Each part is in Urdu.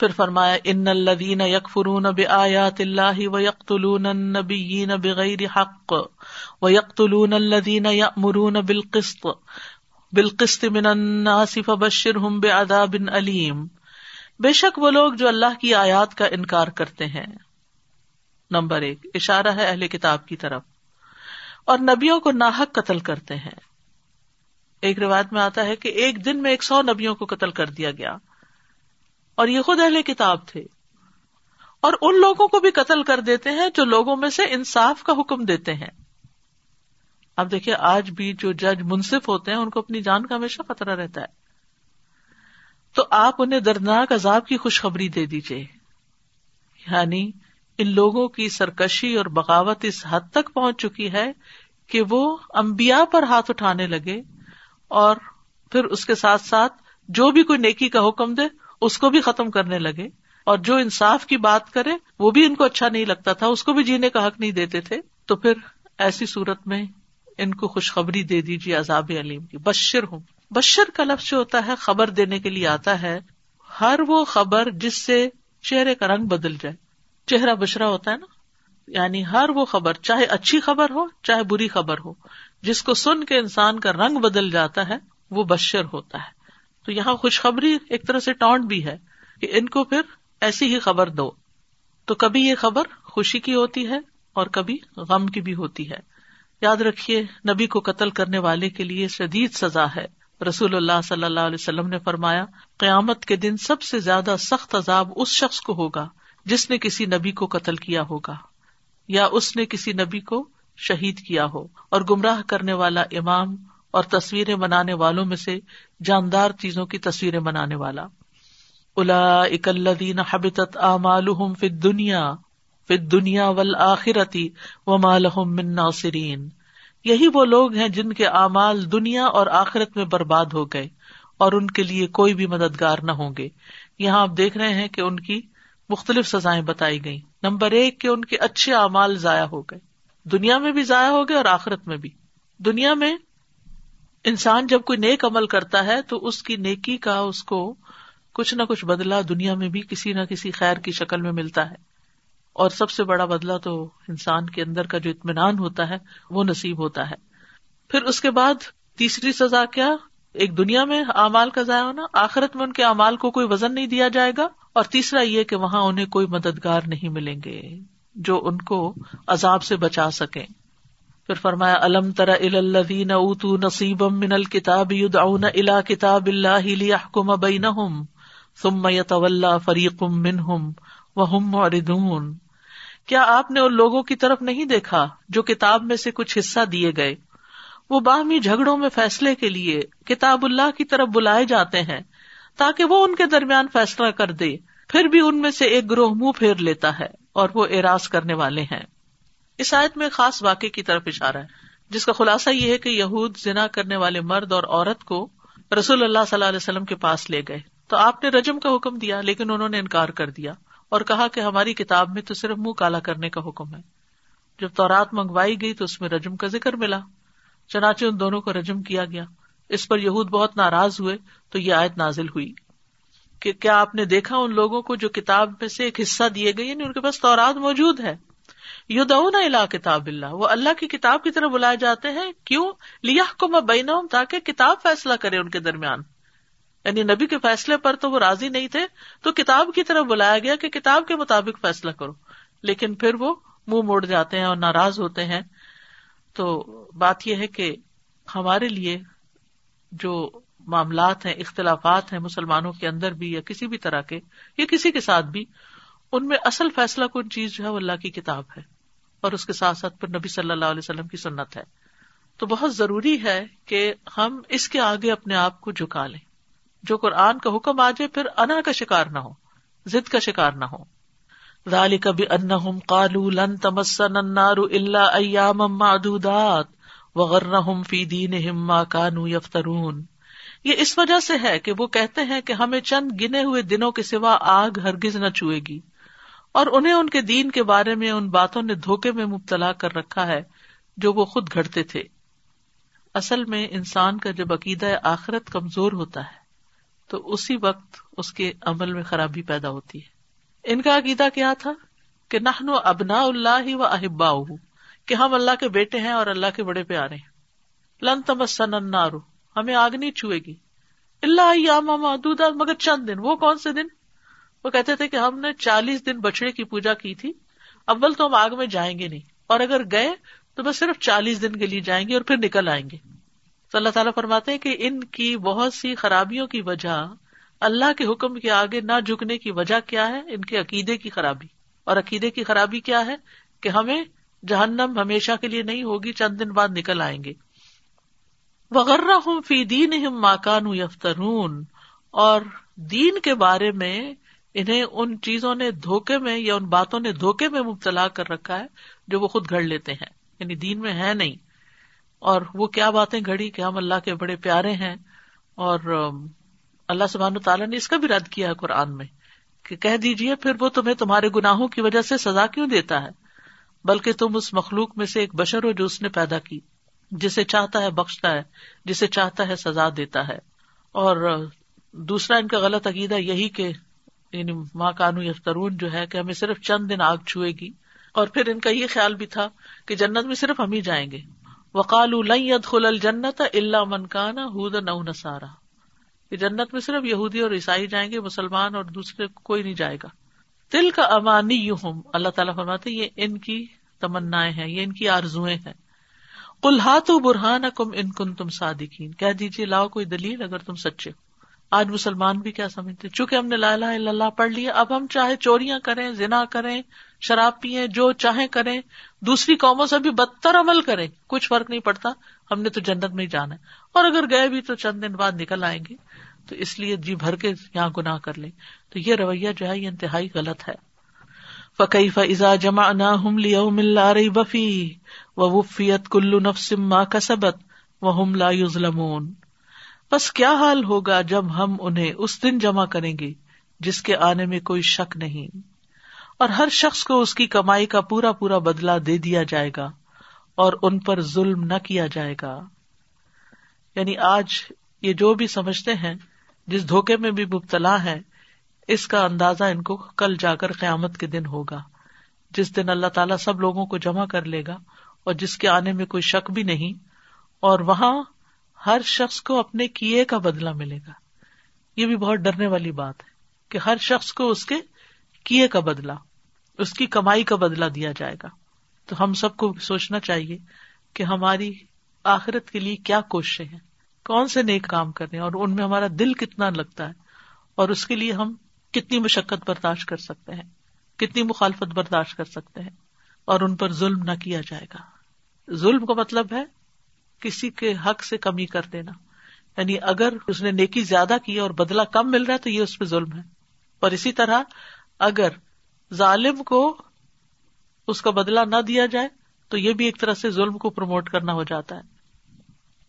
پھر فرمایا، ان الدین یکفرون بآیات اللہ و یقتلون النبیین بغیر حق و یقتلون الذین یأمرون بالقسط بالقسط من الناس فبشرهم بعذاب علیم بے شک وہ لوگ جو اللہ کی آیات کا انکار کرتے ہیں۔ نمبر ایک، اشارہ ہے اہل کتاب کی طرف۔ اور نبیوں کو ناحق قتل کرتے ہیں۔ ایک روایت میں آتا ہے کہ ایک دن میں ایک سو نبیوں کو قتل کر دیا گیا۔ اور یہ خود اہل کتاب تھے۔ اور ان لوگوں کو بھی قتل کر دیتے ہیں جو لوگوں میں سے انصاف کا حکم دیتے ہیں۔ اب دیکھیے، آج بھی جو جج منصف ہوتے ہیں، ان کو اپنی جان کا ہمیشہ خطرہ رہتا ہے۔ تو آپ انہیں دردناک عذاب کی خوشخبری دے دیجیے یعنی ان لوگوں کی سرکشی اور بغاوت اس حد تک پہنچ چکی ہے کہ وہ امبیا پر ہاتھ اٹھانے لگے اور پھر اس کے ساتھ ساتھ جو بھی کوئی نیکی کا حکم دے اس کو بھی ختم کرنے لگے اور جو انصاف کی بات کرے وہ بھی ان کو اچھا نہیں لگتا تھا اس کو بھی جینے کا حق نہیں دیتے تھے تو پھر ایسی صورت میں ان کو خوشخبری دے دیجیے عذاب علیم کی۔ بشر ہوں۔ بشر کا لفظ جو ہوتا ہے خبر دینے کے لیے آتا ہے، ہر وہ خبر جس سے چہرے کا رنگ بدل جائے۔ چہرہ بشرا ہوتا ہے نا۔ یعنی ہر وہ خبر، چاہے اچھی خبر ہو، چاہے بری خبر ہو، جس کو سن کے انسان کا رنگ بدل جاتا ہے، وہ بشر ہوتا ہے۔ تو یہاں خوشخبری ایک طرح سے ٹونٹ بھی ہے کہ ان کو پھر ایسی ہی خبر دو۔ تو کبھی یہ خبر خوشی کی ہوتی ہے اور کبھی غم کی بھی ہوتی ہے۔ یاد رکھیے، نبی کو قتل کرنے والے کے لیے شدید سزا ہے۔ رسول اللہ صلی اللہ علیہ وسلم نے فرمایا، قیامت کے دن سب سے زیادہ سخت عذاب اس شخص کو ہوگا جس نے کسی نبی کو قتل کیا ہوگا، یا اس نے کسی نبی کو شہید کیا ہو۔ اور گمراہ کرنے والا امام اور تصویریں بنانے والوں میں سے جاندار چیزوں کی تصویریں بنانے والا۔ الا اکلدین حبت اعمالحم فت دنیا فت دنیا ول آخرتی و مالحم من یہی وہ لوگ ہیں جن کے اعمال دنیا اور آخرت میں برباد ہو گئے اور ان کے لیے کوئی بھی مددگار نہ ہوں گے۔ یہاں آپ دیکھ رہے ہیں کہ ان کی مختلف سزائیں بتائی گئی نمبر ایک، کہ ان کے اچھے اعمال ضائع ہو گئے۔ دنیا میں بھی ضائع ہو گئے اور آخرت میں بھی۔ دنیا میں انسان جب کوئی نیک عمل کرتا ہے تو اس کی نیکی کا اس کو کچھ نہ کچھ بدلا دنیا میں بھی کسی نہ کسی خیر کی شکل میں ملتا ہے۔ اور سب سے بڑا بدلا تو انسان کے اندر کا جو اطمینان ہوتا ہے، وہ نصیب ہوتا ہے۔ پھر اس کے بعد تیسری سزا کیا؟ ایک دنیا میں امال کا ضائع ہونا۔ آخرت میں ان کے امال کو کوئی وزن نہیں دیا جائے گا۔ اور تیسرا یہ کہ وہاں انہیں کوئی مددگار نہیں ملیں گے جو ان کو عذاب سے بچا سکے پھر فرمایا، الم تر الدین اوتو نصیب من الکتاب یدعون الى کتاب اللہ لیحکم بینہم، ثم یتولا فریق منہم وہم معرضون. کیا آپ نے ان لوگوں کی طرف نہیں دیکھا جو کتاب میں سے کچھ حصہ دیے گئے؟ وہ باہمی جھگڑوں میں فیصلے کے لیے کتاب اللہ کی طرف بلائے جاتے ہیں تاکہ وہ ان کے درمیان فیصلہ کر دے، پھر بھی ان میں سے ایک گروہ منہ پھیر لیتا ہے اور وہ اراض کرنے والے ہیں۔ اس آیت میں خاص واقع کی طرف اشارہ ہے، جس کا خلاصہ یہ ہے کہ یہود زنا کرنے والے مرد اور عورت کو رسول اللہ صلی اللہ علیہ وسلم کے پاس لے گئے۔ تو آپ نے رجم کا حکم دیا، لیکن انہوں نے انکار کر دیا اور کہا کہ ہماری کتاب میں تو صرف منہ کالا کرنے کا حکم ہے۔ جب تورات منگوائی گئی تو اس میں رجم کا ذکر ملا۔ چنانچہ ان دونوں کو رجم کیا گیا۔ اس پر یہود بہت ناراض ہوئے تو یہ آیت نازل ہوئی۔ کہ کیا آپ نے دیکھا ان لوگوں کو جو کتاب میں سے ایک حصہ دیے گئے یعنی ان کے پاس تورات موجود ہے؟ یو دلا کتاب اللہ، وہ اللہ کی کتاب کی طرف بلائے جاتے ہیں، کیوں؟ لیا کو میں بینا ہوں تاکہ کتاب فیصلہ کرے ان کے درمیان۔ یعنی نبی کے فیصلے پر تو وہ راضی نہیں تھے، تو کتاب کی طرف بلایا گیا کہ کتاب کے مطابق فیصلہ کرو۔ لیکن پھر وہ منہ موڑ جاتے ہیں اور ناراض ہوتے ہیں۔ تو بات یہ ہے کہ ہمارے لیے جو معاملات ہیں، اختلافات ہیں مسلمانوں کے اندر بھی یا کسی بھی طرح کے، یا کسی کے ساتھ بھی، ان میں اصل فیصلہ کون چیز جو ہے، وہ اللہ کی کتاب ہے۔ اور اس کے ساتھ ساتھ پھر نبی صلی اللہ علیہ وسلم کی سنت ہے۔ تو بہت ضروری ہے کہ ہم اس کے آگے اپنے آپ کو جھکا لیں۔ جو قرآن کا حکم آ جائے پھر انا کا شکار نہ ہو، ضد کا شکار نہ ہو۔ ذالی کبھی ان کالو لن تمسن انار اللہ ایام معدودات وغرہم فی دین ما کانو یفترون۔ یہ اس وجہ سے ہے کہ وہ کہتے ہیں کہ ہمیں چند گنے ہوئے دنوں کے سوا آگ ہرگز نہ چوئے گی۔ اور انہیں ان کے دین کے بارے میں ان باتوں نے دھوکے میں مبتلا کر رکھا ہے جو وہ خود گھڑتے تھے۔ اصل میں انسان کا جب عقیدہ آخرت کمزور ہوتا ہے، تو اسی وقت اس کے عمل میں خرابی پیدا ہوتی ہے۔ ان کا عقیدہ کیا تھا؟ کہ نہ ابنا اللہ و احبا کہ ہم اللہ کے بیٹے ہیں اور اللہ کے بڑے پیارے ہیں۔ لن تمسن النار، ہمیں آگ نہیں چھوئے گی۔ اللہ یا مگر چند دن۔ وہ کون سے دن؟ وہ کہتے تھے کہ ہم نے چالیس دن بچڑے کی پوجا کی تھی، اول تو ہم آگ میں جائیں گے نہیں، اور اگر گئے تو بس صرف چالیس دن کے لیے جائیں گے اور پھر نکل آئیں گے۔ تو اللہ تعالیٰ فرماتے ہیں کہ ان کی بہت سی خرابیوں کی وجہ اللہ کے حکم کے آگے نہ جھکنے کی وجہ کیا ہے؟ ان کے عقیدے کی خرابی۔ اور عقیدے کی خرابی کیا ہے؟ کہ ہمیں جہنم ہمیشہ کے لیے نہیں ہوگی، چند دن بعد نکل آئیں گے۔ وغیرہ ہوں فی دین ماکان یفترون اور دین کے بارے میں انہیں ان چیزوں نے دھوکے میں یا ان باتوں نے دھوکے میں مبتلا کر رکھا ہے جو وہ خود گھڑ لیتے ہیں۔ یعنی دین میں ہے نہیں۔ اور وہ کیا باتیں گھڑی کہ ہم اللہ کے بڑے پیارے ہیں اور اللہ سبحان تعالیٰ نے اس کا بھی رد کیا ہے قرآن میں کہ کہہ دیجیے پھر وہ تمہیں تمہارے گناہوں کی وجہ سے سزا کیوں دیتا ہے؟ بلکہ تم اس مخلوق میں سے ایک بشر ہو جو اس نے پیدا کی، جسے چاہتا ہے بخشتا ہے، جسے چاہتا ہے سزا دیتا ہے۔ اور دوسرا ان کا غلط عقیدہ یہی کہ یعنی ماں کانو یفترون جو ہے کہ ہمیں صرف چند دن آگ چھوئے گی۔ اور پھر ان کا یہ خیال بھی تھا کہ جنت میں صرف ہم ہی جائیں گے۔ وقال خل الجنت اللہ منکانا ہُود نو نسارا یہ جنت میں صرف یہودی اور عیسائی جائیں گے، مسلمان اور دوسرے کوئی نہیں جائے گا۔ دل کا امانی ہوں اللہ تعالیٰ فرماتے یہ ان کی تمنا ہیں، یہ ان کی آرزویں ہیں۔ کل برہان کم ان کن تم صادقین۔ کہہ دیجیے لاؤ کوئی دلیل اگر تم سچے ہو۔ آج مسلمان بھی کیا سمجھتے چونکہ ہم نے لا الہ الا اللہ پڑھ لیا، اب ہم چاہے چوریاں کریں، زنا کریں، شراب پیئیں جو چاہیں کریں، دوسری قوموں سے بھی بدتر عمل کریں، کچھ فرق نہیں پڑتا، ہم نے تو جنت میں ہی جانا ہے۔ اور اگر گئے بھی تو چند دن بعد نکل آئیں گے۔ تو اس لیے جی بھر کے یہاں گناہ کر لیں۔ تو یہ رویہ جو ہے، یہ انتہائی غلط ہے۔ فقی فضا جمع نہ ہم لیا رہی بفی وفیت کلو نفسم کا سبت وہ ہم لا یوزلمون بس کیا حال ہوگا جب ہم انہیں اس دن جمع کریں گے جس کے آنے میں کوئی شک نہیں؟ اور ہر شخص کو اس کی کمائی کا پورا پورا بدلا دے دیا جائے گا اور ان پر ظلم نہ کیا جائے گا۔ یعنی آج یہ جو بھی سمجھتے ہیں، جس دھوکے میں بھی مبتلا ہے اس کا اندازہ ان کو کل جا کر قیامت کے دن ہوگا، جس دن اللہ تعالیٰ سب لوگوں کو جمع کر لے گا اور جس کے آنے میں کوئی شک بھی نہیں، اور وہاں ہر شخص کو اپنے کیے کا بدلا ملے گا۔ یہ بھی بہت ڈرنے والی بات ہے کہ ہر شخص کو اس کے کیے کا بدلا اس کی کمائی کا بدلا دیا جائے گا۔ تو ہم سب کو سوچنا چاہیے کہ ہماری آخرت کے لیے کیا کوششیں ہیں، کون سے نیک کام کرنے اور ان میں ہمارا دل کتنا لگتا ہے، اور اس کے لیے ہم کتنی مشقت برداشت کر سکتے ہیں، کتنی مخالفت برداشت کر سکتے ہیں، اور ان پر ظلم نہ کیا جائے گا۔ ظلم کا مطلب ہے کسی کے حق سے کمی کر دینا۔ یعنی اگر اس نے نیکی زیادہ کی اور بدلا کم مل رہا ہے تو یہ اس پہ ظلم ہے۔ اور اسی طرح اگر ظالم کو اس کا بدلا نہ دیا جائے تو یہ بھی ایک طرح سے ظلم کو پروموٹ کرنا ہو جاتا ہے۔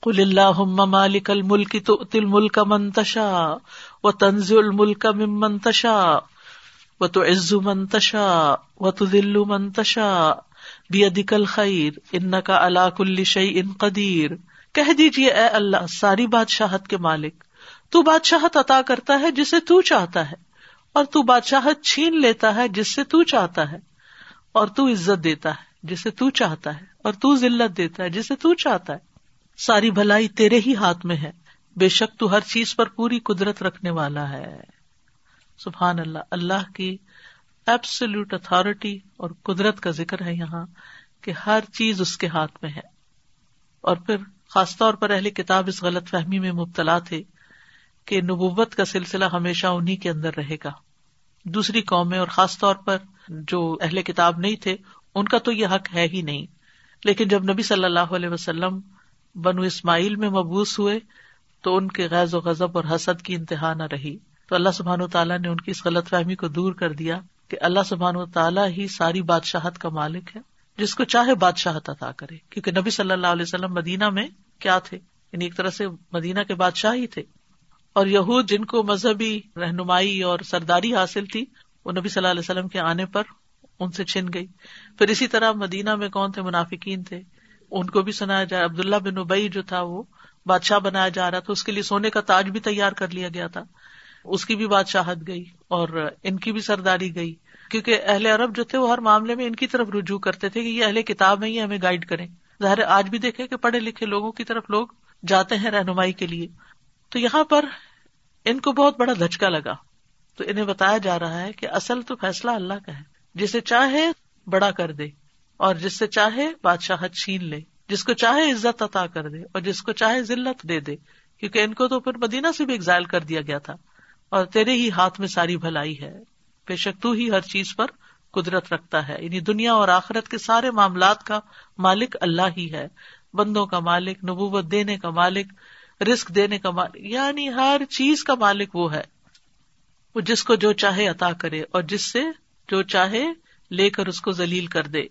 کل اللہ مالک الملک تو تل ملک منتشا و تنز الملک منتشا و تو عز منتشا و تو دلو منتشا بھی خیر ان کا اللہ کل شعی ان قدیر۔ کہہ دیجیے اے اللہ، ساری بادشاہت کے مالک، تو بادشاہت عطا کرتا ہے جسے تو چاہتا ہے، اور تو بادشاہت چھین لیتا ہے جس سے تو چاہتا ہے، اور تو عزت دیتا ہے جسے تو چاہتا ہے، اور تو ذلت دیتا ہے جسے تو چاہتا ہے۔ ساری بھلائی تیرے ہی ہاتھ میں ہے، بے شک تو ہر چیز پر پوری قدرت رکھنے والا ہے۔ سبحان اللہ اللہ کی ایبسلوٹ اتارٹی اور قدرت کا ذکر ہے یہاں کہ ہر چیز اس کے ہاتھ میں ہے۔ اور پھر خاص طور پر اہل کتاب اس غلط فہمی میں مبتلا تھے کہ نبوت کا سلسلہ ہمیشہ انہیں کے اندر رہے گا۔ دوسری قومیں اور خاص طور پر جو اہل کتاب نہیں تھے، ان کا تو یہ حق ہے ہی نہیں۔ لیکن جب نبی صلی اللہ علیہ وسلم بنو اسماعیل میں مبوس ہوئے، تو ان کے غیر و غضب اور حسد کی انتہا نہ رہی۔ تو اللہ سبحان و تعالیٰ نے ان کی اس غلط فہمی کو دور کر دیا۔ کہ اللہ سبحان و تعالیٰ ہی ساری بادشاہت کا مالک ہے، جس کو چاہے بادشاہت عطا کرے۔ کیونکہ نبی صلی اللہ علیہ وسلم مدینہ میں کیا تھے؟ یعنی ایک طرح سے مدینہ کے بادشاہ ہی تھے۔ اور یہود جن کو مذہبی رہنمائی اور سرداری حاصل تھی، وہ نبی صلی اللہ علیہ وسلم کے آنے پر ان سے چھن گئی۔ پھر اسی طرح مدینہ میں کون تھے؟ منافقین تھے۔ ان کو بھی سنایا جائے، عبداللہ بن ابئی جو تھا، وہ بادشاہ بنایا جا رہا تھا۔ اس کے لیے سونے کا تاج بھی تیار کر لیا گیا تھا۔ اس کی بھی بادشاہت گئی اور ان کی بھی سرداری گئی کیونکہ اہل عرب جو تھے وہ ہر معاملے میں ان کی طرف رجوع کرتے تھے کہ یہ اہل کتاب ہے یہ ہمیں گائڈ کریں۔ ظاہر آج بھی دیکھے کہ پڑھے لکھے لوگوں کی طرف لوگ جاتے ہیں رہنمائی کے لیے۔ تو یہاں پر ان کو بہت بڑا دھچکا لگا۔ تو انہیں بتایا جا رہا ہے کہ اصل تو فیصلہ اللہ کا ہے۔ جسے چاہے بڑا کر دے اور جس سے چاہے بادشاہت چھین لے۔ جس کو چاہے عزت عطا کر دے اور جس کو چاہے ذلت دے دے۔ کیونکہ ان کو تو پھر مدینہ سے بھی ایگزائل کر دیا گیا تھا۔ اور تیرے ہی ہاتھ میں ساری بھلائی ہے۔ بے شک تو ہی ہر چیز پر قدرت رکھتا ہے۔ یعنی دنیا اور آخرت کے سارے معاملات کا مالک اللہ ہی ہے۔ بندوں کا مالک، نبوت دینے کا مالک رسک دینے کا مالک یعنی ہر چیز کا مالک وہ ہے۔ وہ جس کو جو چاہے عطا کرے اور جس سے جو چاہے لے کر اس کو ذلیل کر دے۔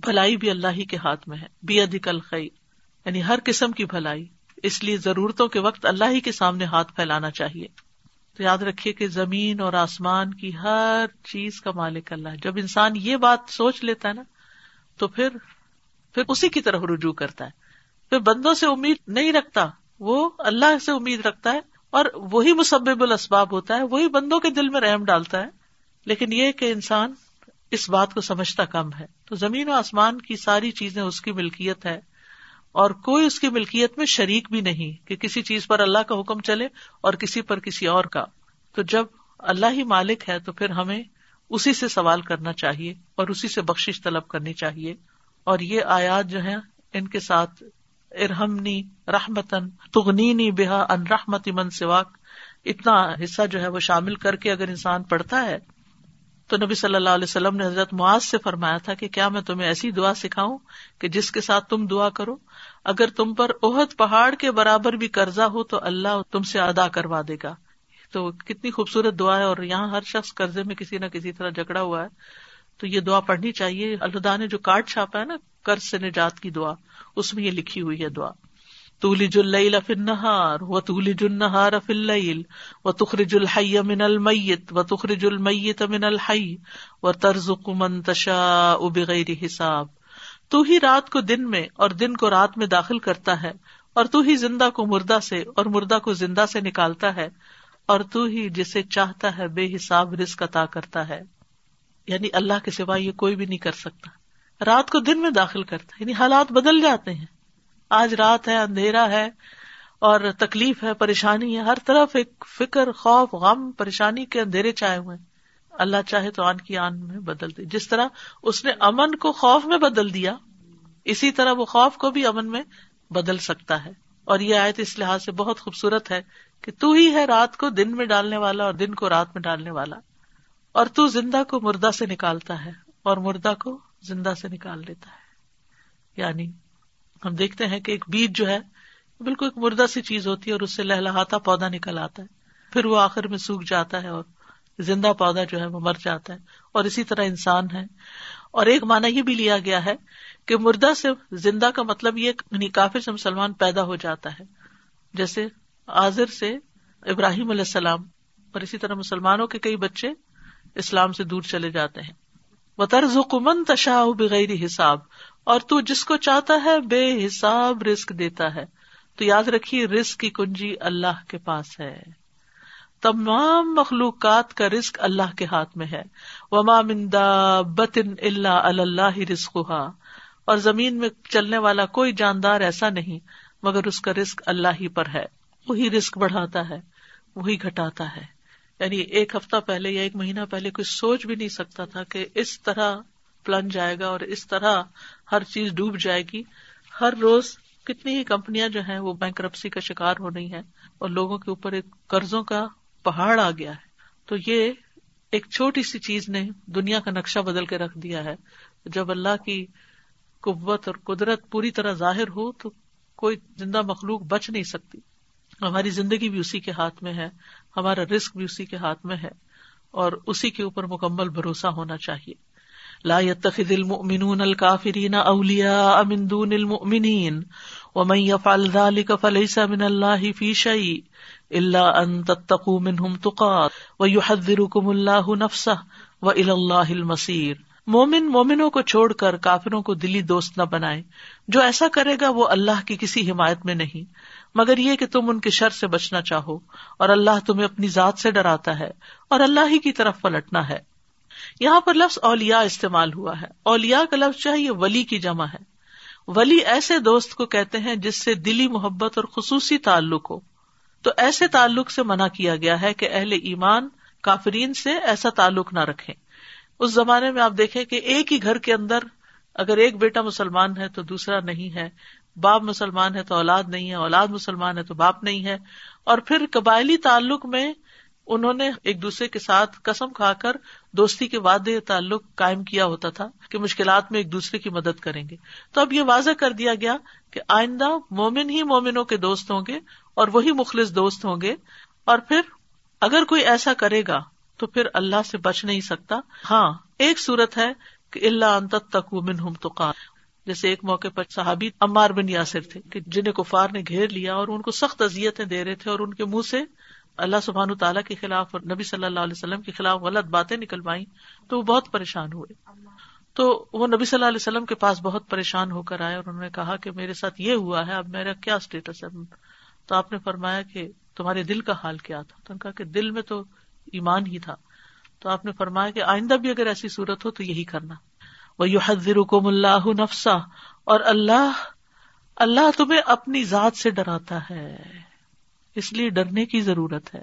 بھلائی بھی اللہ ہی کے ہاتھ میں ہے۔ بی ادیکل خی یعنی ہر قسم کی بھلائی۔ اس لیے ضرورتوں کے وقت اللہ ہی کے سامنے ہاتھ پھیلانا چاہیے۔ تو یاد رکھیے کہ زمین اور آسمان کی ہر چیز کا مالک اللہ ہے۔ جب انسان یہ بات سوچ لیتا ہے نا، تو پھر پھر اسی کی طرف رجوع کرتا ہے۔ پھر بندوں سے امید نہیں رکھتا، وہ اللہ سے امید رکھتا ہے اور وہی مسبب الاسباب ہوتا ہے، وہی بندوں کے دل میں رحم ڈالتا ہے۔ لیکن یہ کہ انسان اس بات کو سمجھتا کم ہے۔ تو زمین و آسمان کی ساری چیزیں، اس کی ملکیت ہے۔ اور کوئی اس کی ملکیت میں شریک بھی نہیں کہ کسی چیز پر اللہ کا حکم چلے اور کسی پر کسی اور کا۔ تو جب اللہ ہی مالک ہے تو پھر ہمیں اسی سے سوال کرنا چاہیے اور اسی سے بخش طلب کرنی چاہیے۔ اور یہ آیات جو ہے ان کے ساتھ ارحمنی رحمتن تغنی بحا ان رحمت من سواک۔ اتنا حصہ جو ہے وہ شامل کر کے اگر انسان پڑھتا ہے تو نبی صلی اللہ علیہ وسلم نے حضرت معاذ سے فرمایا تھا کہ کیا میں تمہیں ایسی دعا سکھاؤں کہ جس کے ساتھ تم دعا کرو اگر تم پر اہد پہاڑ کے برابر بھی قرضہ ہو تو اللہ تم سے ادا کروا دے گا۔ تو کتنی خوبصورت دعا ہے اور یہاں ہر شخص قرضے میں کسی نہ کسی طرح جھگڑا ہوا ہے۔ تو یہ دعا پڑھنی چاہیے۔ اللہ نے جو کارڈ چھاپا ہے نا، قرض سے نجات کی دعا، اس میں یہ لکھی ہوئی ہے دعا۔ تولج اللیل فی النہار و تولج النہار فی اللیل و تخرج الحی من المیت و تخرج المیت من الحی و ترزق من تشاء بغیر حساب۔ تو ہی رات کو دن میں اور دن کو رات میں داخل کرتا ہے اور تو ہی زندہ کو مردہ سے اور مردہ کو زندہ سے نکالتا ہے اور تو ہی جسے چاہتا ہے بے حساب رزق عطا کرتا ہے۔ یعنی اللہ کے سوا یہ کوئی بھی نہیں کر سکتا۔ رات کو دن میں داخل کرتا ہے یعنی حالات بدل جاتے ہیں۔ آج رات ہے، اندھیرا ہے اور تکلیف ہے، پریشانی ہے، ہر طرف ایک فکر، خوف، غم، پریشانی کے اندھیرے چائے ہوئے اللہ چاہے تو آن کی آن میں بدل دے۔ جس طرح اس نے امن کو خوف میں بدل دیا، اسی طرح وہ خوف کو بھی امن میں بدل سکتا ہے۔ اور یہ آیت اس لحاظ سے بہت خوبصورت ہے کہ تو ہی ہے رات کو دن میں ڈالنے والا اور دن کو رات میں ڈالنے والا۔ اور تو زندہ کو مردہ سے نکالتا ہے اور مردہ کو زندہ سے نکال لیتا ہے۔ یعنی ہم دیکھتے ہیں کہ ایک بیج جو ہے، بالکل ایک مردہ سی چیز ہوتی ہے اور اس سے لہلاتا پودا نکل آتا ہے۔ پھر وہ آخر میں سوکھ جاتا ہے اور زندہ پودا جو ہے وہ مر جاتا ہے اور اسی طرح انسان ہے۔ اور ایک مانا یہ بھی لیا گیا ہے کہ مردہ سے زندہ کا مطلب یہ یعنی کافر سے مسلمان پیدا ہو جاتا ہے۔ جیسے آزر سے ابراہیم علیہ السلام اور اسی طرح مسلمانوں کے کئی بچے اسلام سے دور چلے جاتے ہیں۔ وہ طرز حکومن تشا بغیر حساب۔ اور تو جس کو چاہتا ہے بے حساب رسک دیتا ہے۔ تو یاد رکھیے رسک کی کنجی اللہ کے پاس ہے۔ تمام مخلوقات کا رسک اللہ کے ہاتھ میں ہے۔ وما مندا بتن اللہ اللہ رسک اور زمین میں چلنے والا کوئی جاندار ایسا نہیں، مگر اس کا رسک اللہ ہی پر ہے۔ وہی رسک بڑھاتا ہے، وہی گھٹاتا ہے۔ یعنی ایک ہفتہ پہلے یا ایک مہینہ پہلے کوئی سوچ بھی نہیں سکتا تھا کہ اس طرح پلن جائے گا اور اس طرح ہر چیز ڈوب جائے گی۔ ہر روز کتنی ہی کمپنیاں جو ہیں وہ بینک رپسی کا شکار ہو رہی ہیں اور لوگوں کے اوپر ایک قرضوں کا پہاڑ آ گیا ہے۔ تو یہ ایک چھوٹی سی چیز نے دنیا کا نقشہ بدل کے رکھ دیا ہے۔ جب اللہ کی قوت اور قدرت پوری طرح ظاہر ہو تو کوئی زندہ مخلوق بچ نہیں سکتی۔ ہماری زندگی بھی اسی کے ہاتھ میں ہے، ہمارا رسک بھی اسی کے ہاتھ میں ہے اور اسی کے اوپر مکمل بھروسہ ہونا چاہیے۔ لا يتخذ المؤمنون الكافرين اولياء من دون المؤمنين ومن يفعل ذلك فليس من الله في شيء۔ الا ان تتقوا منهم تقات ويحذركم الله نفسه والى الله المصير۔ مومن مومنوں کو چھوڑ کر کافروں کو دلی دوست نہ بنائے۔ جو ایسا کرے گا وہ اللہ کی کسی حمایت میں نہیں۔ مگر یہ کہ تم ان کے شر سے بچنا چاہو اور اللہ تمہیں اپنی ذات سے ڈراتا ہے اور اللہ ہی کی طرف پلٹنا ہے۔ یہاں پر لفظ اولیا استعمال ہوا ہے۔ اولیا کا لفظ چاہیے ولی کی جمع ہے۔ ولی ایسے دوست کو کہتے ہیں جس سے دلی محبت اور خصوصی تعلق ہو۔ تو ایسے تعلق سے منع کیا گیا ہے کہ اہل ایمان کافرین سے ایسا تعلق نہ رکھے اس زمانے میں آپ دیکھیں کہ ایک ہی گھر کے اندر اگر ایک بیٹا مسلمان ہے تو دوسرا نہیں ہے، باپ مسلمان ہے تو اولاد نہیں ہے، اولاد مسلمان ہے تو باپ نہیں ہے۔ اور پھر قبائلی تعلق میں انہوں نے ایک دوسرے کے ساتھ قسم کھا کر دوستی کے وعدے تعلق قائم کیا ہوتا تھا کہ مشکلات میں ایک دوسرے کی مدد کریں گے۔ تو اب یہ واضح کر دیا گیا کہ آئندہ مومن ہی مومنوں کے دوست ہوں گے اور وہی مخلص دوست ہوں گے۔ اور پھر اگر کوئی ایسا کرے گا تو پھر اللہ سے بچ نہیں سکتا۔ ہاں ایک صورت ہے کہ اللہ انت تک ہم تو جیسے ایک موقع پر صحابی امار بن یاسر تھے کہ جنہیں کفار نے گھیر لیا اور ان کو سخت اذیتیں دے رہے تھے اور ان کے منہ سے اللہ سبحان تعالیٰ کے خلاف اور نبی صلی اللہ علیہ وسلم کے خلاف غلط باتیں نکل پائیں تو وہ بہت پریشان ہوئے۔ تو وہ نبی صلی اللہ علیہ وسلم کے پاس بہت پریشان ہو کر آئے اور انہوں نے کہا کہ میرے ساتھ یہ ہوا ہے، اب میرا کیا اسٹیٹس ہے؟ تو آپ نے فرمایا کہ تمہارے دل کا حال کیا تھا؟ تو کہا کہ دل میں تو ایمان ہی تھا۔ تو آپ نے فرمایا کہ آئندہ بھی اگر ایسی صورت ہو تو یہی کرنا۔ وہ یو حضر اللہ نفسا اور اللہ اللہ تمہیں اپنی ذات سے ڈراتا ہے۔ اس لیے ڈرنے کی ضرورت ہے۔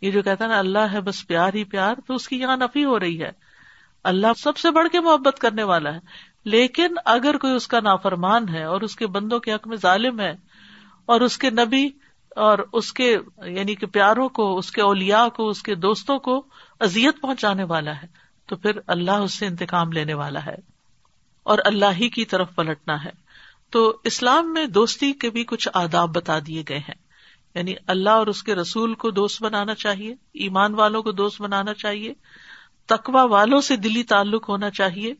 یہ جو کہتا نا، اللہ ہے بس پیار ہی پیار، تو اس کی یہاں نفی ہو رہی ہے۔ اللہ سب سے بڑھ کے محبت کرنے والا ہے۔ لیکن اگر کوئی اس کا نافرمان ہے اور اس کے بندوں کے حق میں ظالم ہے اور اس کے نبی اور اس کے یعنی کہ پیاروں کو، اس کے اولیا کو، اس کے دوستوں کو ازیت پہنچانے والا ہے، تو پھر اللہ اس سے انتقام لینے والا ہے۔ اور اللہ ہی کی طرف پلٹنا ہے۔ تو اسلام میں دوستی کے بھی کچھ آداب بتا دیے گئے ہیں۔ یعنی اللہ اور اس کے رسول کو دوست بنانا چاہیے، ایمان والوں کو دوست بنانا چاہیے تقوا والوں سے دلی تعلق ہونا چاہیے،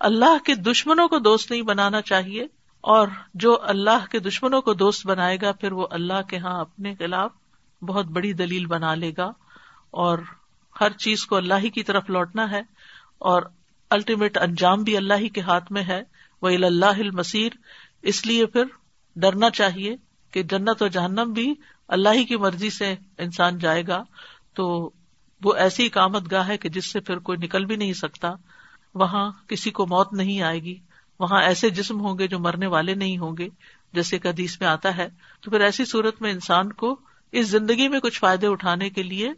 اللہ کے دشمنوں کو دوست نہیں بنانا چاہیے، اور جو اللہ کے دشمنوں کو دوست بنائے گا، پھر وہ اللہ کے ہاں اپنے خلاف بہت بڑی دلیل بنا لے گا، اور ہر چیز کو اللہ ہی کی طرف لوٹنا ہے، اور الٹیمیٹ انجام بھی اللہ ہی کے ہاتھ میں ہے وہ اللہ مسیر اس لیے پھر ڈرنا چاہیے کہ جنت اور جہنم بھی اللہ ہی کی مرضی سے انسان جائے گا، تو وہ ایسی کامت گاہ ہے کہ جس سے پھر کوئی نکل بھی نہیں سکتا، وہاں کسی کو موت نہیں آئے گی، وہاں ایسے جسم ہوں گے جو مرنے والے نہیں ہوں گے، جیسے حدیث میں آتا ہے۔ تو پھر ایسی صورت میں انسان کو اس زندگی میں کچھ فائدے اٹھانے کے لیے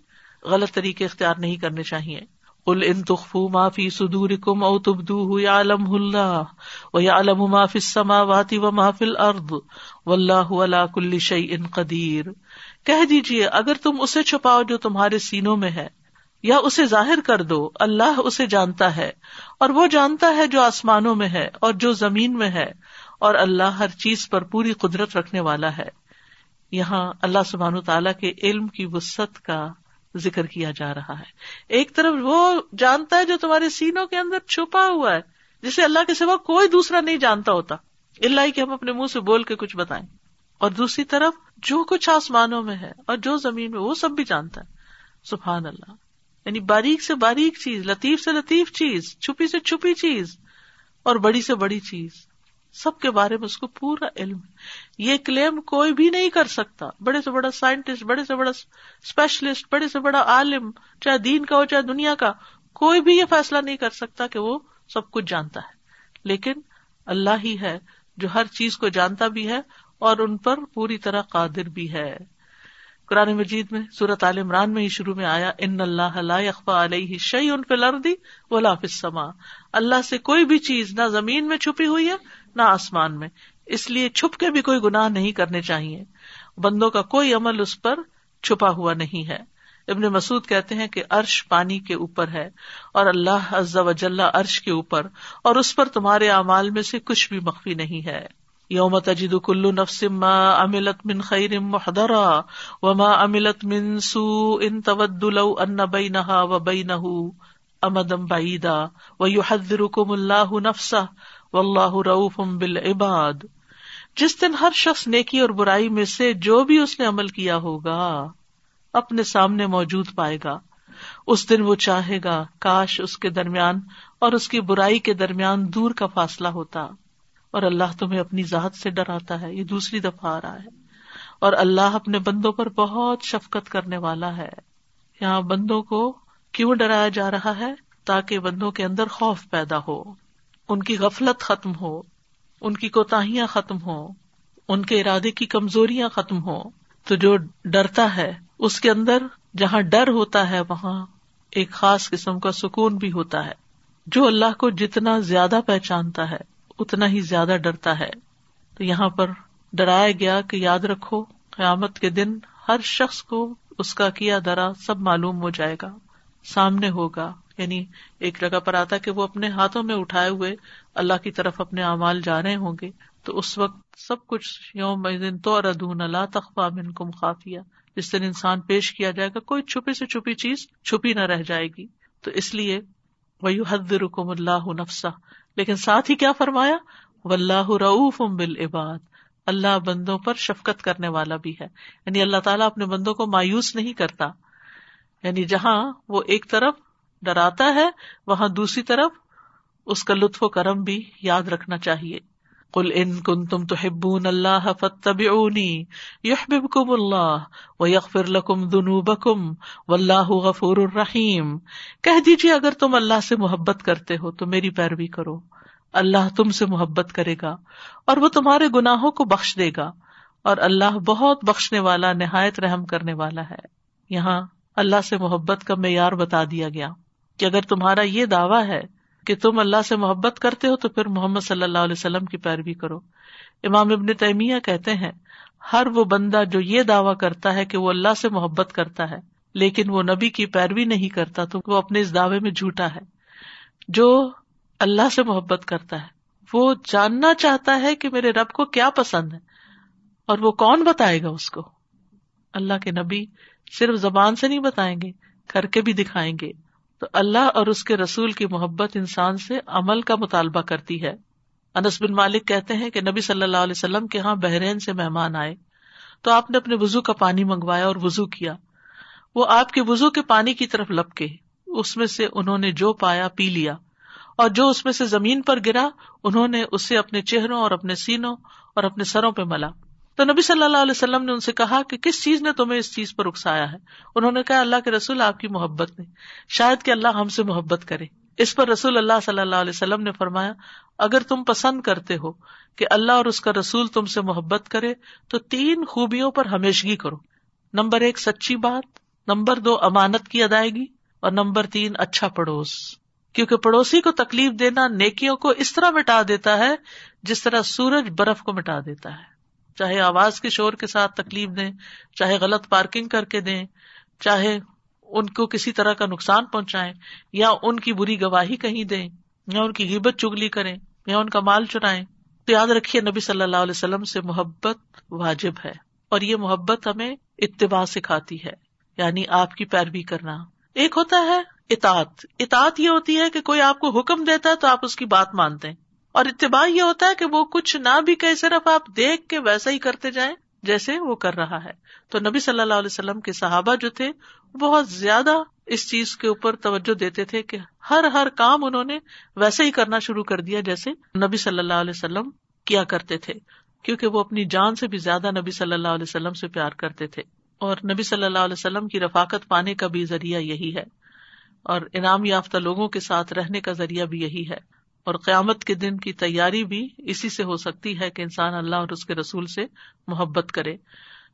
غلط طریقے اختیار نہیں کرنے چاہیے۔ کل ان تخفو معافی سدور کم او تبدو یا علم اللہ و یا علم معافی سما واتی و محفل ارد و اللہ کہہ دیجیے اگر تم اسے چھپاؤ جو تمہارے سینوں میں ہے، یا اسے ظاہر کر دو، اللہ اسے جانتا ہے، اور وہ جانتا ہے جو آسمانوں میں ہے اور جو زمین میں ہے، اور اللہ ہر چیز پر پوری قدرت رکھنے والا ہے۔ یہاں اللہ سبحان تعالیٰ کے علم کی وسط کا ذکر کیا جا رہا ہے۔ ایک طرف وہ جانتا ہے جو تمہارے سینوں کے اندر چھپا ہوا ہے، جسے اللہ کے سوا کوئی دوسرا نہیں جانتا ہوتا۔ اللہ ہی کہ ہم اپنے منہ سے بول کے کچھ بتائیں۔ اور دوسری طرف جو کچھ آسمانوں میں ہے اور جو زمین میں، وہ سب بھی جانتا ہے۔ سبحان اللہ۔ یعنی باریک سے باریک چیز، لطیف سے لطیف چیز، چھپی سے چھپی چیز اور بڑی سے بڑی چیز۔ سب کے بارے میں اس کو پورا علم یہ کلیم کوئی بھی نہیں کر سکتا۔ بڑے سے بڑا سائنٹسٹ، بڑے سے بڑا اسپیشلسٹ بڑے سے بڑا عالم، چاہے دین کا ہو، چاہے دنیا کا، کوئی بھی یہ فیصلہ نہیں کر سکتا کہ وہ سب کچھ جانتا ہے۔ لیکن اللہ ہی ہے جو ہر چیز کو جانتا بھی ہے اور ان پر پوری طرح قادر بھی ہے۔ قرآن مجید میں سورت عال عمران میں ہی شروع میں آیا ان اللہ اخبا علیہ شعی ان پہ لردی وہ لافما اللہ سے کوئی بھی چیز نہ زمین میں چھپی ہوئی ہے، نہ آسمان میں۔ اس لیے چھپ کے بھی کوئی گناہ نہیں کرنے چاہیے۔ بندوں کا کوئی عمل اس پر چھپا ہوا نہیں ہے۔ ابن مسعد کہتے ہیں کہ عرش پانی کے اوپر ہے اور اللہ عز و جل عرش کے اوپر، اور اس پر تمہارے اعمال میں سے کچھ بھی مخفی نہیں ہے۔ یوم تجد کلو نفس ما املت من خیر محدرا و ما املت من سو ان تود لو ان بینہا و بینہ امدم بعیدا و یحذرکم اللہ نفسہ اللہ رعف بال عباد جس دن ہر شخص نیکی اور برائی میں سے جو بھی اس نے عمل کیا ہوگا، اپنے سامنے موجود پائے گا. اس دن وہ چاہے گا، کاش اس کے درمیان اور اس کی برائی کے درمیان دور کا فاصلہ ہوتا۔ اور اللہ تمہیں اپنی ذات سے ڈراتا ہے، یہ دوسری دفعہ آ رہا ہے۔ اور اللہ اپنے بندوں پر بہت شفقت کرنے والا ہے۔ یہاں بندوں کو کیوں ڈرایا جا رہا ہے؟ تاکہ بندوں کے اندر خوف پیدا ہو، ان کی غفلت ختم ہو، ان کی کوتاہیاں ختم ہو ان کے ارادے کی کمزوریاں ختم ہو تو جو ڈرتا ہے، اس کے اندر جہاں ڈر ہوتا ہے، وہاں ایک خاص قسم کا سکون بھی ہوتا ہے، جو اللہ کو جتنا زیادہ پہچانتا ہے۔ اتنا ہی زیادہ ڈرتا ہے۔ تو یہاں پر ڈرایا گیا کہ یاد رکھو، قیامت کے دن ہر شخص کو اس کا کیا درا سب معلوم ہو جائے گا۔ سامنے ہوگا۔ یعنی ایک جگہ پر آتا کہ وہ اپنے ہاتھوں میں اٹھائے ہوئے اللہ کی طرف اپنے اعمال جا رہے ہوں گے۔ تو اس وقت سب کچھ یوم دن تو ردون اللہ تخوا من کم خافیہ۔ جس دن انسان پیش کیا جائے گا، کوئی چھپی سے چھپی چیز چھپی نہ رہ جائے گی۔ تو اس لیے وہ حد رکم اللہ نفسا لیکن ساتھ ہی کیا فرمایا؟ و اللہ رعف ام عباد اللہ بندوں پر شفقت کرنے والا بھی ہے۔ یعنی اللہ تعالیٰ اپنے بندوں کو مایوس نہیں کرتا۔ یعنی جہاں وہ ایک طرف ڈراتا ہے، وہاں دوسری طرف اس کا لطف و کرم بھی یاد رکھنا چاہیے۔ کل ان کن تم تو ہبون اللہ فتب یحب کم اللہ و یغفر لکم ذنوبکم واللہ غفور الرحیم کہہ دیجیے اگر تم اللہ سے محبت کرتے ہو تو میری پیروی کرو۔ اللہ تم سے محبت کرے گا اور وہ تمہارے گناہوں کو بخش دے گا اور اللہ بہت بخشنے والا، نہایت رحم کرنے والا ہے۔ یہاں اللہ سے محبت کا معیار بتا دیا گیا کہ اگر تمہارا یہ دعویٰ ہے کہ تم اللہ سے محبت کرتے ہو تو پھر محمد صلی اللہ علیہ وسلم کی پیروی کرو۔ امام ابن تیمیہ کہتے ہیں، ہر وہ بندہ جو یہ دعوی کرتا ہے کہ وہ اللہ سے محبت کرتا ہے، لیکن وہ نبی کی پیروی نہیں کرتا تو وہ اپنے اس دعوے میں جھوٹا ہے۔ جو اللہ سے محبت کرتا ہے، وہ جاننا چاہتا ہے کہ میرے رب کو کیا پسند ہے، اور وہ کون بتائے گا اس کو؟ اللہ کے نبی صرف زبان سے نہیں بتائیں گے کر کے بھی دکھائیں گے۔ تو اللہ اور اس کے رسول کی محبت انسان سے عمل کا مطالبہ کرتی ہے۔ انس بن مالک کہتے ہیں کہ نبی صلی اللہ علیہ وسلم کے یہاں بحرین سے مہمان آئے۔ تو آپ نے اپنے وزو کا پانی منگوایا اور وزو کیا۔ وہ آپ کے وزو کے پانی کی طرف لپکے۔ اس میں سے انہوں نے جو پایا پی لیا۔ اور جو اس میں سے زمین پر گرا، انہوں نے اسے اپنے چہروں اور اپنے سینوں اور اپنے سروں پہ ملا۔ تو نبی صلی اللہ علیہ وسلم نے ان سے کہا کہ کس چیز نے تمہیں اس چیز پر اکسایا ہے؟ انہوں نے کہا اللہ کے رسول آپ کی محبت نے شاید کہ اللہ ہم سے محبت کرے۔ اس پر رسول اللہ صلی اللہ علیہ وسلم نے فرمایا، اگر تم پسند کرتے ہو کہ اللہ اور اس کا رسول تم سے محبت کرے، تو تین خوبیوں پر ہمیشگی کرو۔ نمبر ایک، سچی بات۔ نمبر دو، امانت کی ادائیگی۔ اور نمبر تین اچھا پڑوس۔ کیونکہ پڑوسی کو تکلیف دینا نیکیوں کو اس طرح مٹا دیتا ہے، جس طرح سورج برف کو مٹا دیتا ہے۔ چاہے آواز کے شور کے ساتھ تکلیف دیں، چاہے غلط پارکنگ کر کے دیں، چاہے ان کو کسی طرح کا نقصان پہنچائیں، یا ان کی بری گواہی کہیں دیں، یا ان کی غیبت چگلی کریں، یا ان کا مال چرائیں۔ تو یاد رکھیے نبی صلی اللہ علیہ وسلم سے محبت واجب ہے، اور یہ محبت ہمیں اتباع سکھاتی ہے یعنی آپ کی پیروی کرنا۔ ایک ہوتا ہے اطاعت۔ اطاعت یہ ہوتی ہے کہ کوئی آپ کو حکم دیتا ہے تو آپ اس کی بات مانتے ہیں۔ اور اتباع یہ ہوتا ہے کہ وہ کچھ نہ بھی کہ صرف آپ دیکھ کے ویسا ہی کرتے جائیں جیسے وہ کر رہا ہے۔ تو نبی صلی اللہ علیہ وسلم کے صحابہ جو تھے، بہت زیادہ اس چیز کے اوپر توجہ دیتے تھے کہ ہر ہر کام انہوں نے ویسے ہی کرنا شروع کر دیا جیسے نبی صلی اللہ علیہ وسلم کیا کرتے تھے۔ کیونکہ وہ اپنی جان سے بھی زیادہ نبی صلی اللہ علیہ وسلم سے پیار کرتے تھے۔ اور نبی صلی اللہ علیہ وسلم کی رفاقت پانے کا بھی ذریعہ یہی ہے۔ اور انعام یافتہ لوگوں کے ساتھ رہنے کا ذریعہ بھی یہی ہے۔ اور قیامت کے دن کی تیاری بھی اسی سے ہو سکتی ہے کہ انسان اللہ اور اس کے رسول سے محبت کرے،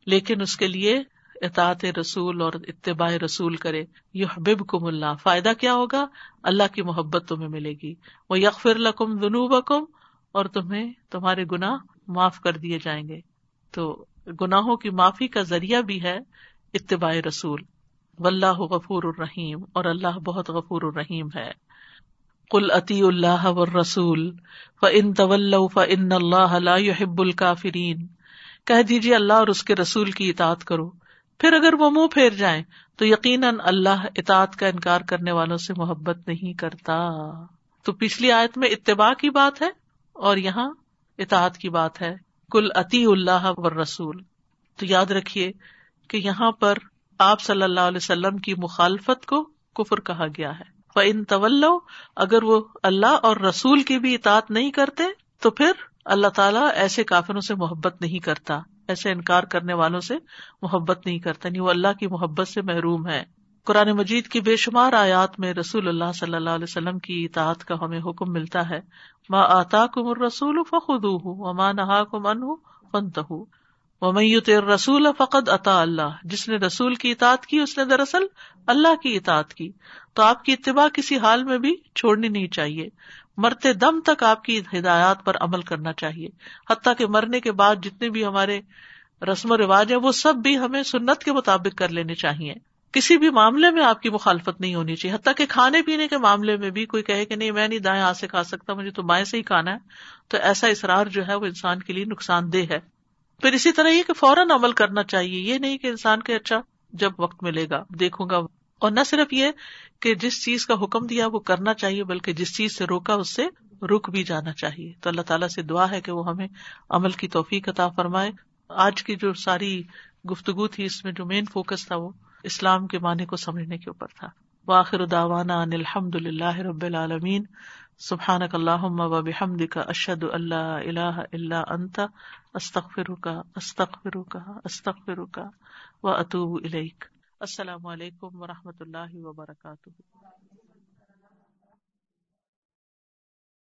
لیکن اس کے لیے اطاط رسول اور اتباع رسول کرے۔ یہ حبیب کم اللہ۔ فائدہ کیا ہوگا؟ اللہ کی محبت تمہیں ملے گی۔ وہ یکفر لکم جنوب اور تمہیں تمہارے گناہ معاف کر دیے جائیں گے۔ تو گناہوں کی معافی کا ذریعہ بھی ہے اتباع رسول۔ و اللہ غفور الرحیم اور اللہ بہت غفور الرحیم ہے۔ کل عطی اللہ و رسول و ان طول ف ان اللہ يحب الکافرین کہہ دیجیے اللہ اور اس کے رسول کی اطاعت کرو۔ پھر اگر وہ منہ پھیر جائیں تو یقیناً اللہ اطاعت کا انکار کرنے والوں سے محبت نہیں کرتا۔ تو پچھلی آیت میں اتباع کی بات ہے اور یہاں اطاعت کی بات ہے۔ کل عطی اللہ و رسول تو یاد رکھیے کہ یہاں پر آپ صلی اللہ علیہ وسلم کی مخالفت کو کفر کہا گیا ہے۔ ان طول اگر وہ اللہ اور رسول کی بھی اطاعت نہیں کرتے، تو پھر اللہ تعالیٰ ایسے کافروں سے محبت نہیں کرتا، ایسے انکار کرنے والوں سے محبت نہیں کرتا نہیں وہ اللہ کی محبت سے محروم ہے۔ قرآن مجید کی بے شمار آیات میں رسول اللہ صلی اللہ علیہ وسلم کی اطاعت کا ہمیں حکم ملتا ہے ماں آتا کم رسول فخد ہوں ماں نہا کم ان فنت ہوں میت رسول فقد عطا اللہ جس نے رسول کی اطاعت کی، اس نے دراصل اللہ کی اطاعت کی۔ تو آپ کی اتباع کسی حال میں بھی چھوڑنی نہیں چاہیے۔ مرتے دم تک آپ کی ہدایات پر عمل کرنا چاہیے۔ حتیٰ کہ مرنے کے بعد جتنے بھی ہمارے رسم و رواج ہیں، وہ سب بھی ہمیں سنت کے مطابق کر لینے چاہیے۔ کسی بھی معاملے میں آپ کی مخالفت نہیں ہونی چاہیے۔ حتیٰ کہ کھانے پینے کے معاملے میں بھی کوئی کہے کہ نہیں، میں نہیں دائیں ہاتھ سے کھا سکتا، مجھے تو بائیں سے ہی کھانا ہے۔ تو ایسا اصرار جو ہے، وہ انسان کے لیے نقصان دہ ہے۔ پھر اسی طرح یہ کہ فوراً عمل کرنا چاہیے، یہ نہیں کہ انسان کے اچھا جب وقت ملے گا، دیکھوں گا اور نہ صرف یہ کہ جس چیز کا حکم دیا وہ کرنا چاہیے، بلکہ جس چیز سے روکا اس سے رک بھی جانا چاہیے۔ تو اللہ تعالیٰ سے دعا ہے کہ وہ ہمیں عمل کی توفیق عطا فرمائے۔ آج کی جو ساری گفتگو تھی، اس میں جو مین فوکس تھا وہ اسلام کے معنی کو سمجھنے کے اوپر تھا۔ واخر داوانا الحمد للہ رب العالمین۔ سبحان اللہ و بحمد کا اشد اللہ اللہ اللہ انت استخ کا استخر کا استخر کا و اطوب السلام علیکم و رحمۃ اللہ وبرکاتہ۔